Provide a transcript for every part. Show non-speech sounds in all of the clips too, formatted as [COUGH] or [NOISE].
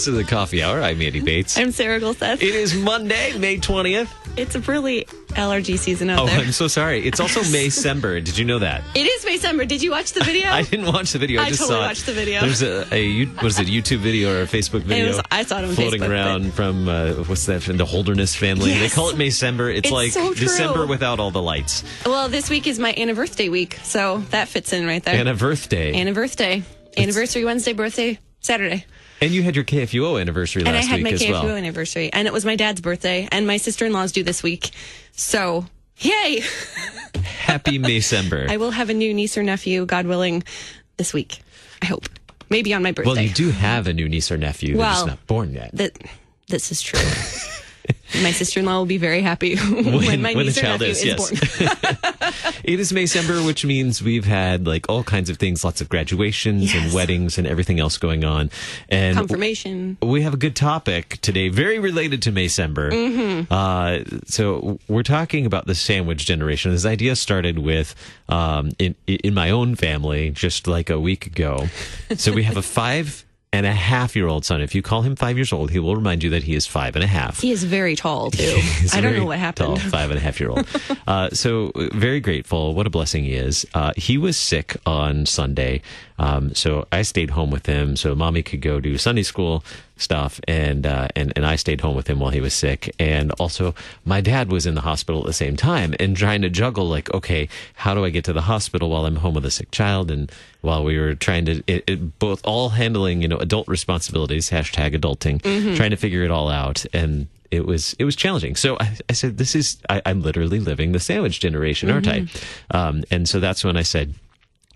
Listening to the Coffee Hour. I'm Andy Bates. I'm Sarah Gulseth. It is Monday, May 20th. It's a really allergy season out there. Oh, there. I'm so sorry. It's also [LAUGHS] Maycember. Did you know that? It is December. Did you watch the video? [LAUGHS] I didn't watch the video. I, I just totally saw it. watched the video. There's a, a what is it, YouTube video or a Facebook video? was- I saw it on floating Facebook, but- around from uh, what's that? From the Holderness family. They call it Maycember. It's, It's like so. December without all the lights. well, this week is my anniversary week, so that fits in right there. And a. Anniversary. Anniversary Wednesday, birthday Saturday. And you had your KFUO anniversary And last week. And I had my KFUO well. anniversary. And it was my dad's birthday. And my sister in law's due this week. So, yay! [LAUGHS] Happy Maycember. I will have a new niece or nephew, God willing, this week. I hope. Maybe on my birthday. well, you do have a new niece or nephew. Well, not born yet. that this is true. [LAUGHS] my sister-in-law will be very happy [LAUGHS] when, my when niece the or child nephew is, is, yes. born. [LAUGHS] [LAUGHS] It is Maycember, which means we've had like all kinds of things, lots of graduations and weddings and everything else going on. And Confirmation. we have a good topic today, very related to Maycember. Mm-hmm. Uh, so we're talking about the sandwich generation. This idea started with um, in in my own family just like a week ago. So we have a five and a half year old son. If you call him five years old, he will remind you that he is five and a half. He is very tall [LAUGHS] too. I don't know what happened. Tall, five and a half year old. [LAUGHS] uh, so very grateful. What a blessing he is. Uh, he was sick on Sunday, um, so I stayed home with him so mommy could go do Sunday school stuff, and uh, and and I stayed home with him while he was sick. And also, my dad was in the hospital at the same time, and trying to juggle like, okay, how do I get to the hospital while I'm home with a sick child, and while we were trying to it, it, both all handling you know adult responsibilities hashtag adulting, trying to figure it all out, and it was it was challenging. So I, I said, "This is I, I'm literally living the sandwich generation, aren't I?" Um, and so that's when I said.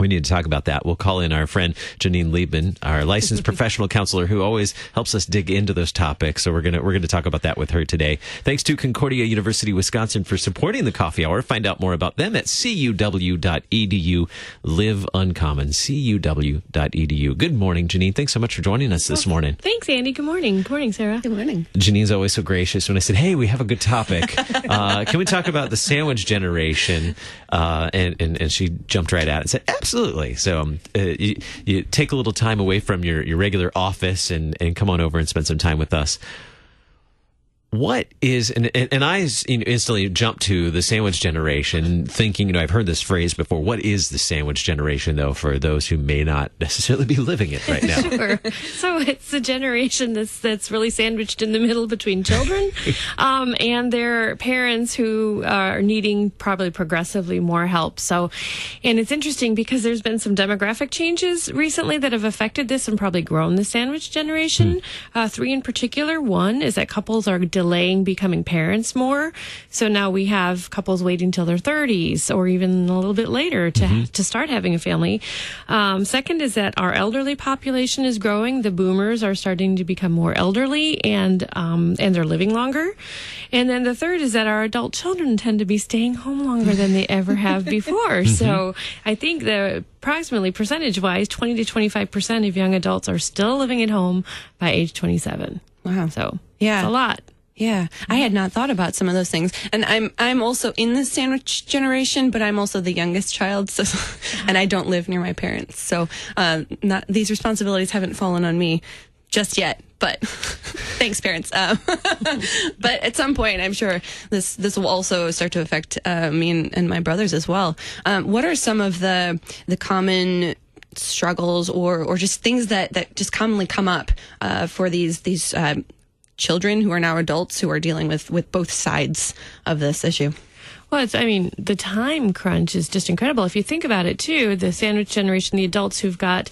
We need to talk about that. We'll call in our friend Jeannine Leibmann, our licensed [LAUGHS] professional counselor, who always helps us dig into those topics. So we're gonna we're gonna talk about that with her today. Thanks to Concordia University Wisconsin for supporting the Coffee Hour. Find out more about them at cuw.edu. Live uncommon. cuw.edu. Good morning, Jeannine. Thanks so much for joining us this morning. Thanks, Andy. Good morning. Good morning, Sarah. Good morning. Jeannine's always so gracious when I said, "Hey, we have a good topic. [LAUGHS] Uh, can we talk about the sandwich generation?" Uh, and, and and she jumped right at it and said, "Absolutely." So um, uh, you, you take a little time away from your, your regular office and and come on over and spend some time with us. What is and and, I you know, instantly jumped to the sandwich generation, thinking you know I've heard this phrase before. What is the sandwich generation, though, for those who may not [LAUGHS] necessarily be living it right now? [LAUGHS] Sure. So it's a generation that's that's really sandwiched in the middle between children [LAUGHS] um, and their parents who are needing probably progressively more help. So, and it's interesting because there's been some demographic changes recently that have affected this and probably grown the sandwich generation. Uh, three in particular. One is that couples are delaying becoming parents more. So now we have couples waiting till their 30s or even a little bit later to to start having a family. Um, second is that our elderly population is growing. The boomers are starting to become more elderly and um, and they're living longer. And then the third is that our adult children tend to be staying home longer than they ever have [LAUGHS] before. So I think the approximately percentage wise, 20 to 25 percent of young adults are still living at home by age 27. Wow. So Yeah. it's a lot. Yeah, I had not thought about some of those things, and I'm I'm also in the sandwich generation, but I'm also the youngest child, so [LAUGHS] and I don't live near my parents, so um, not these responsibilities haven't fallen on me just yet. But [LAUGHS] thanks, parents. Um, [LAUGHS] but at some point, I'm sure this this will also start to affect uh, me and, and my brothers as well. Um, what are some of the the common struggles or or just things that that just commonly come up uh, for these these um, children who are now adults who are dealing with with both sides of this issue. Well, it's, I mean, the time crunch is just incredible. If you think about it, too, the sandwich generation, the adults who've got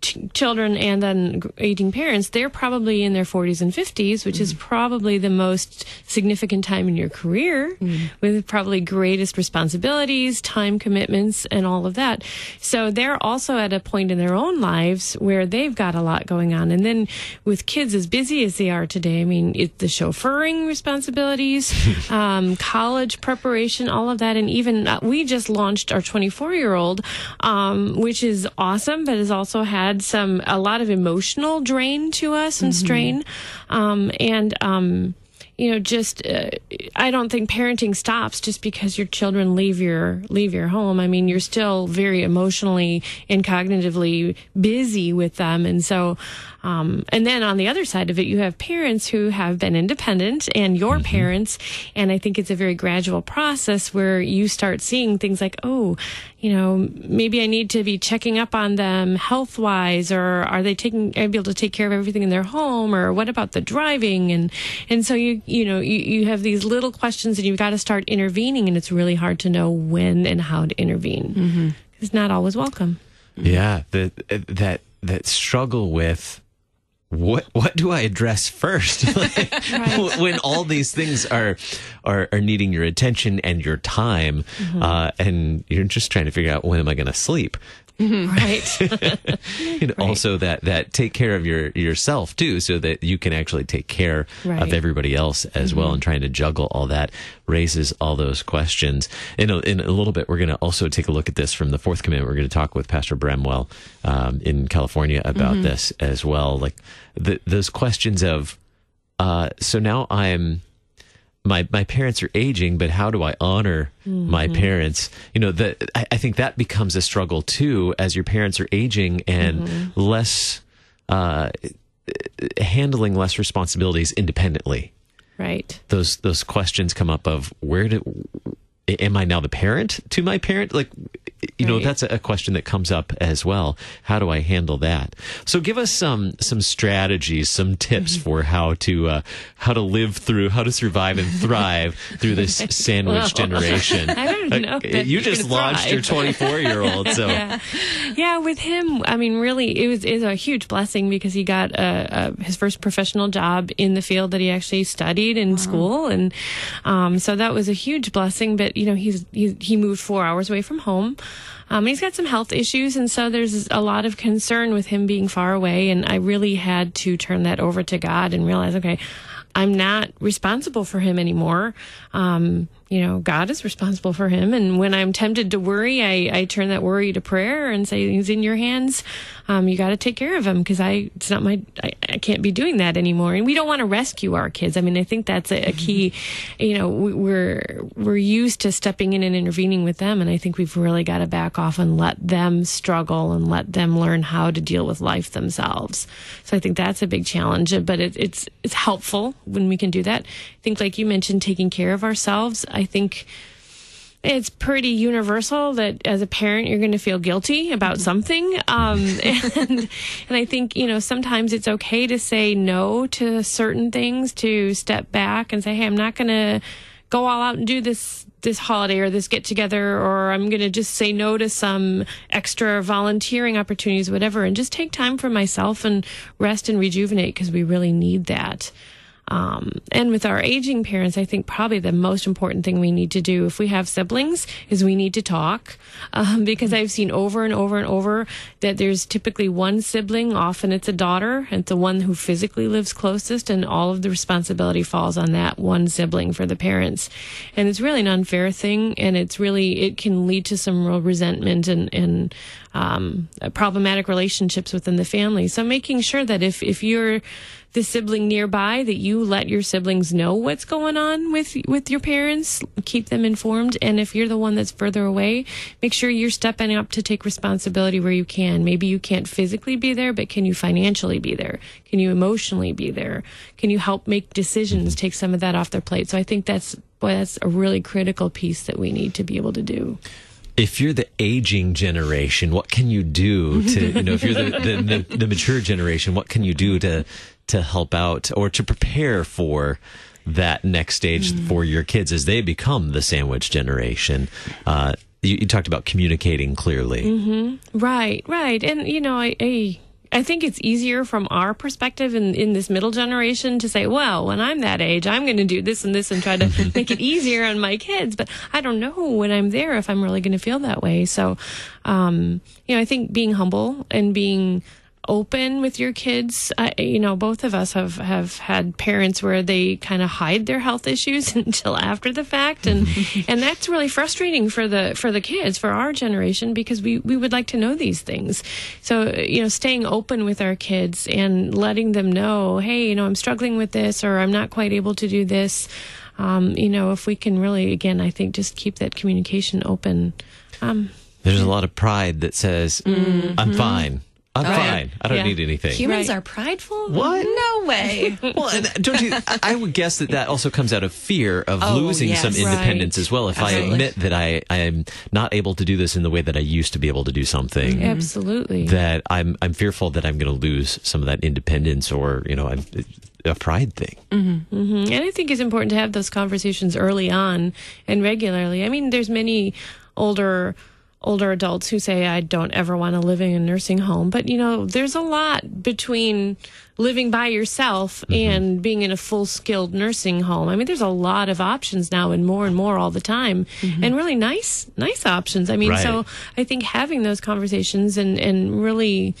ch- children and then aging parents, they're probably in their 40s and 50s, which is probably the most significant time in your career with probably greatest responsibilities, time commitments, and all of that. So they're also at a point in their own lives where they've got a lot going on. And then with kids as busy as they are today, I mean, it, the chauffeuring responsibilities, [LAUGHS] um, college preparation, all of that. And even uh, we just launched our 24 year old, um, which is awesome, but has also had some, a lot of emotional drain to us and strain. Um, and, um, you know, just uh, I don't think parenting stops just because your children leave your leave your home. I mean, you're still very emotionally and cognitively busy with them, and so. Um, and then on the other side of it, you have parents who have been independent and your mm-hmm. parents. And I think it's a very gradual process where you start seeing things like, oh, you know, maybe I need to be checking up on them health wise, or are they taking, able to take care of everything in their home, or what about the driving? And, and so you, you know, you, you have these little questions and you've got to start intervening and it's really hard to know when and how to intervene. Mm-hmm. It's not always welcome. Yeah. The, that, that struggle with, what what do I address first [LAUGHS] like, right. when all these things are, are are needing your attention and your time, mm-hmm. uh, and you're just trying to figure out when am I going to sleep? Mm-hmm. Right. [LAUGHS] and right. also that that take care of your yourself too, so that you can actually take care right. of everybody else as mm-hmm. well. And trying to juggle all that raises all those questions. In a, in a little bit, we're going to also take a look at this from the fourth commandment. We're going to talk with Pastor Bramwell um, in California about mm-hmm. this as well. Like the, those questions of, uh, so now I'm my my parents are aging, but how do I honor mm-hmm. my parents? You know, that I, I, think that becomes a struggle too as your parents are aging and mm-hmm. less uh, handling less responsibilities independently. Right. Those those questions come up of where do am I now the parent to my parent? Like, you right. know, that's a question that comes up as well. How do I handle that? So give us some, some strategies, some tips mm-hmm. for how to, uh, how to live through, how to survive and thrive through this [LAUGHS] sandwich well, generation. [LAUGHS] I don't know. Uh, you just launched thrive. your 24 year old. So [LAUGHS] yeah. yeah. with him, I mean, really, it was, is a huge blessing because he got, uh, his first professional job in the field that he actually studied in wow. school. And, um, so that was a huge blessing, but you know, he's, he, he moved four hours away from home. Um, he's got some health issues, and so there's a lot of concern with him being far away. And I really had to turn that over to God and realize, okay, I'm not responsible for him anymore. Um, you know, God is responsible for him. And when I'm tempted to worry, I, I turn that worry to prayer and say, He's in your hands. Um, you got to take care of him because I, it's not my, I, I, can't be doing that anymore. And we don't want to rescue our kids. I mean, I think that's a, a key, you know, we're, we're used to stepping in and intervening with them. And I think we've really got to back off and let them struggle and let them learn how to deal with life themselves. So I think that's a big challenge, but it, it's, it's helpful when we can do that. I think, like you mentioned, taking care of ourselves. I think it's pretty universal that as a parent you're going to feel guilty about mm-hmm. something. Um, [LAUGHS] and and I think you know sometimes it's okay to say no to certain things to step back and say hey I'm not going to go all out and do this this holiday or this get together or I'm going to just say no to some extra volunteering opportunities whatever. And just take time for myself and rest and rejuvenate because we really need that um, and with our aging parents, I think probably the most important thing we need to do if we have siblings is we need to talk um, because I've seen over and over and over that there's typically one sibling, often it's a daughter, and the one who physically lives closest, and all of the responsibility falls on that one sibling for the parents. And it's really an unfair thing, and it's really, it can lead to some real resentment and, and um, problematic relationships within the family. So making sure that if, if you're the sibling nearby that you let your siblings know what's going on with with your parents keep them informed. And if you're the one that's further away make sure you're stepping up to take responsibility where you can. Maybe you can't physically be there but can you financially be there? Can you emotionally be there? Can you help make decisions take some of that off their plate? So i think that's boy that's a really critical piece that we need to be able to do. If you're the aging generation, what can you do to, you know, if you're the, the, the, the mature generation, what can you do to to help out or to prepare for that next stage mm. for your kids as they become the sandwich generation. Uh, you, you, talked about communicating clearly. Mm-hmm. Right, right. And, you know, I, I, I think it's easier from our perspective in, in this middle generation to say, well, when I'm that age, I'm going to do this and this and try to [LAUGHS] make it easier on my kids. But I don't know when I'm there if I'm really going to feel that way. So, um, you know, I think being humble and being open with your kids. I, you know, both of us have, have had parents where they kind of hide their health issues [LAUGHS] until after the fact. And, [LAUGHS] and that's really frustrating for the, for the kids, for our generation, because we, we would like to know these things. So, you know, staying open with our kids and letting them know, hey, you know, I'm struggling with this or I'm not quite able to do this. Um, you know, if we can really, again, I think just keep that communication open. Um, There's a lot of pride that says, I'm fine. I'm Oh, yeah. fine. I don't Yeah. need anything. Humans Right. are prideful? What? No way. [LAUGHS] Well, and [LAUGHS] don't you? I- I would guess that that also comes out of fear of Oh, losing yes. some independence Right. as well. If I admit that I I am not able to do this in the way that I used to be able to do something, Absolutely. that I'm I'm fearful that I'm going to lose some of that independence, or you know, I'm, a pride thing. Mhm. And I think it's important to have those conversations early on and regularly. I mean, there's many older older adults who say I don't ever want to live in a nursing home, but you know, there's a lot between living by yourself mm-hmm. and being in a full skilled nursing home. I mean, there's a lot of options now and more and more all the time mm-hmm. and really nice nice options. I mean, Right. so I think having those conversations and and really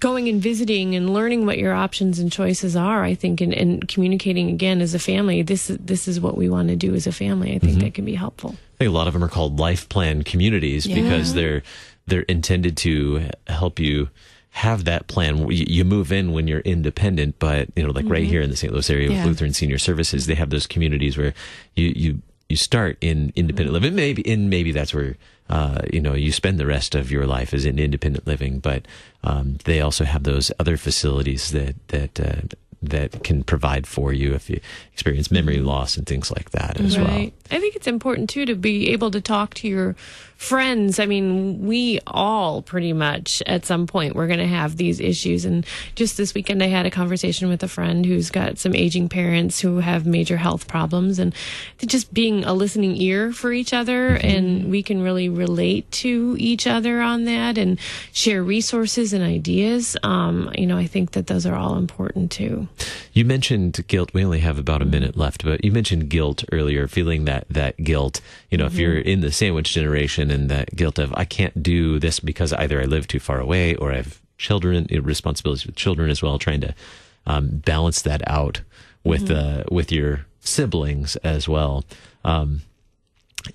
going and visiting and learning what your options and choices are, I think, and, and communicating again as a family. This is this is what we want to do as a family. I think mm-hmm. that can be helpful. I think a lot of them are called life plan communities because they're they're intended to help you have that plan. You, move in when you're independent, but you know, like right here in the St. Louis area Yeah. with Lutheran Senior Services, they have those communities where you you you start in independent living. Maybe in maybe that's where uh, you know you spend the rest of your life is in independent living, but um, they also have those other facilities that that. Uh, that can provide for you if you experience memory loss and things like that as well. I think it's important too to be able to talk to your friends. I mean, we all pretty much at some point we're going to have these issues. And just this weekend, I had a conversation with a friend who's got some aging parents who have major health problems, and just being a listening ear for each other, and we can really relate to each other on that and share resources and ideas. Um, you know, I think that those are all important too. You mentioned guilt. We only have about a minute left, but you mentioned guilt earlier, feeling that, that guilt, you know, if you're in the sandwich generation and that guilt of, I can't do this because either I live too far away or I have children, responsibilities with children as well, trying to um, balance that out with, uh, with your siblings as well. Um,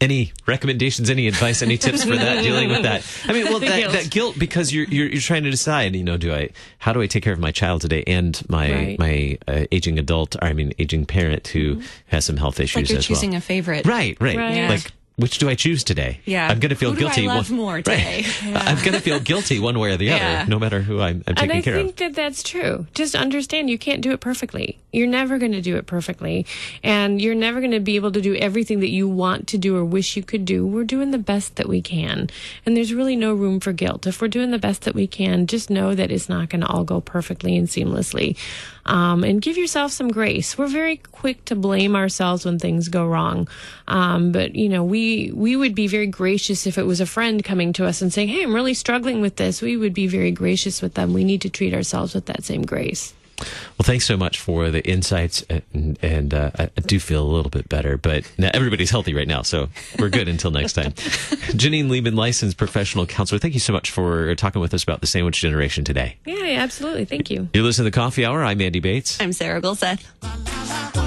any recommendations, any advice, any tips for that dealing with that? I mean, well, [LAUGHS] that guilt. that guilt because you're, you're you're trying to decide. You know, do I how do I take care of my child today and my Right. my uh, aging adult? Or I mean, aging parent who has some health issues like you're as choosing well. a favorite. Right, right, Right. Yeah. Like, which do I choose today? Yeah. I'm going to feel Who do I guilty. love one- more [LAUGHS] Right. today? [LAUGHS] I'm going to feel guilty one way or the Yeah. other, no matter who I'm, I'm and I think of. that that's true. Just understand you can't do it perfectly. You're never going to do it perfectly. And you're never going to be able to do everything that you want to do or wish you could do. We're doing the best that we can. And there's really no room for guilt. If we're doing the best that we can, just know that it's not going to all go perfectly and seamlessly. Um, and give yourself some grace. We're very quick to blame ourselves when things go wrong. Um, but, you know, we, we would be very gracious if it was a friend coming to us and saying, Hey, I'm really struggling with this. We would be very gracious with them. We need to treat ourselves with that same grace. Well, thanks so much for the insights, and, and uh, I I do feel a little bit better. But now everybody's healthy right now, so we're good until next time. [LAUGHS] Jeannine Leibmann, licensed professional counselor, thank you so much for talking with us about the sandwich generation today. Yeah, absolutely. Thank you. You're listening to the Coffee Hour. I'm Andy Bates. I'm Sarah Gulseth.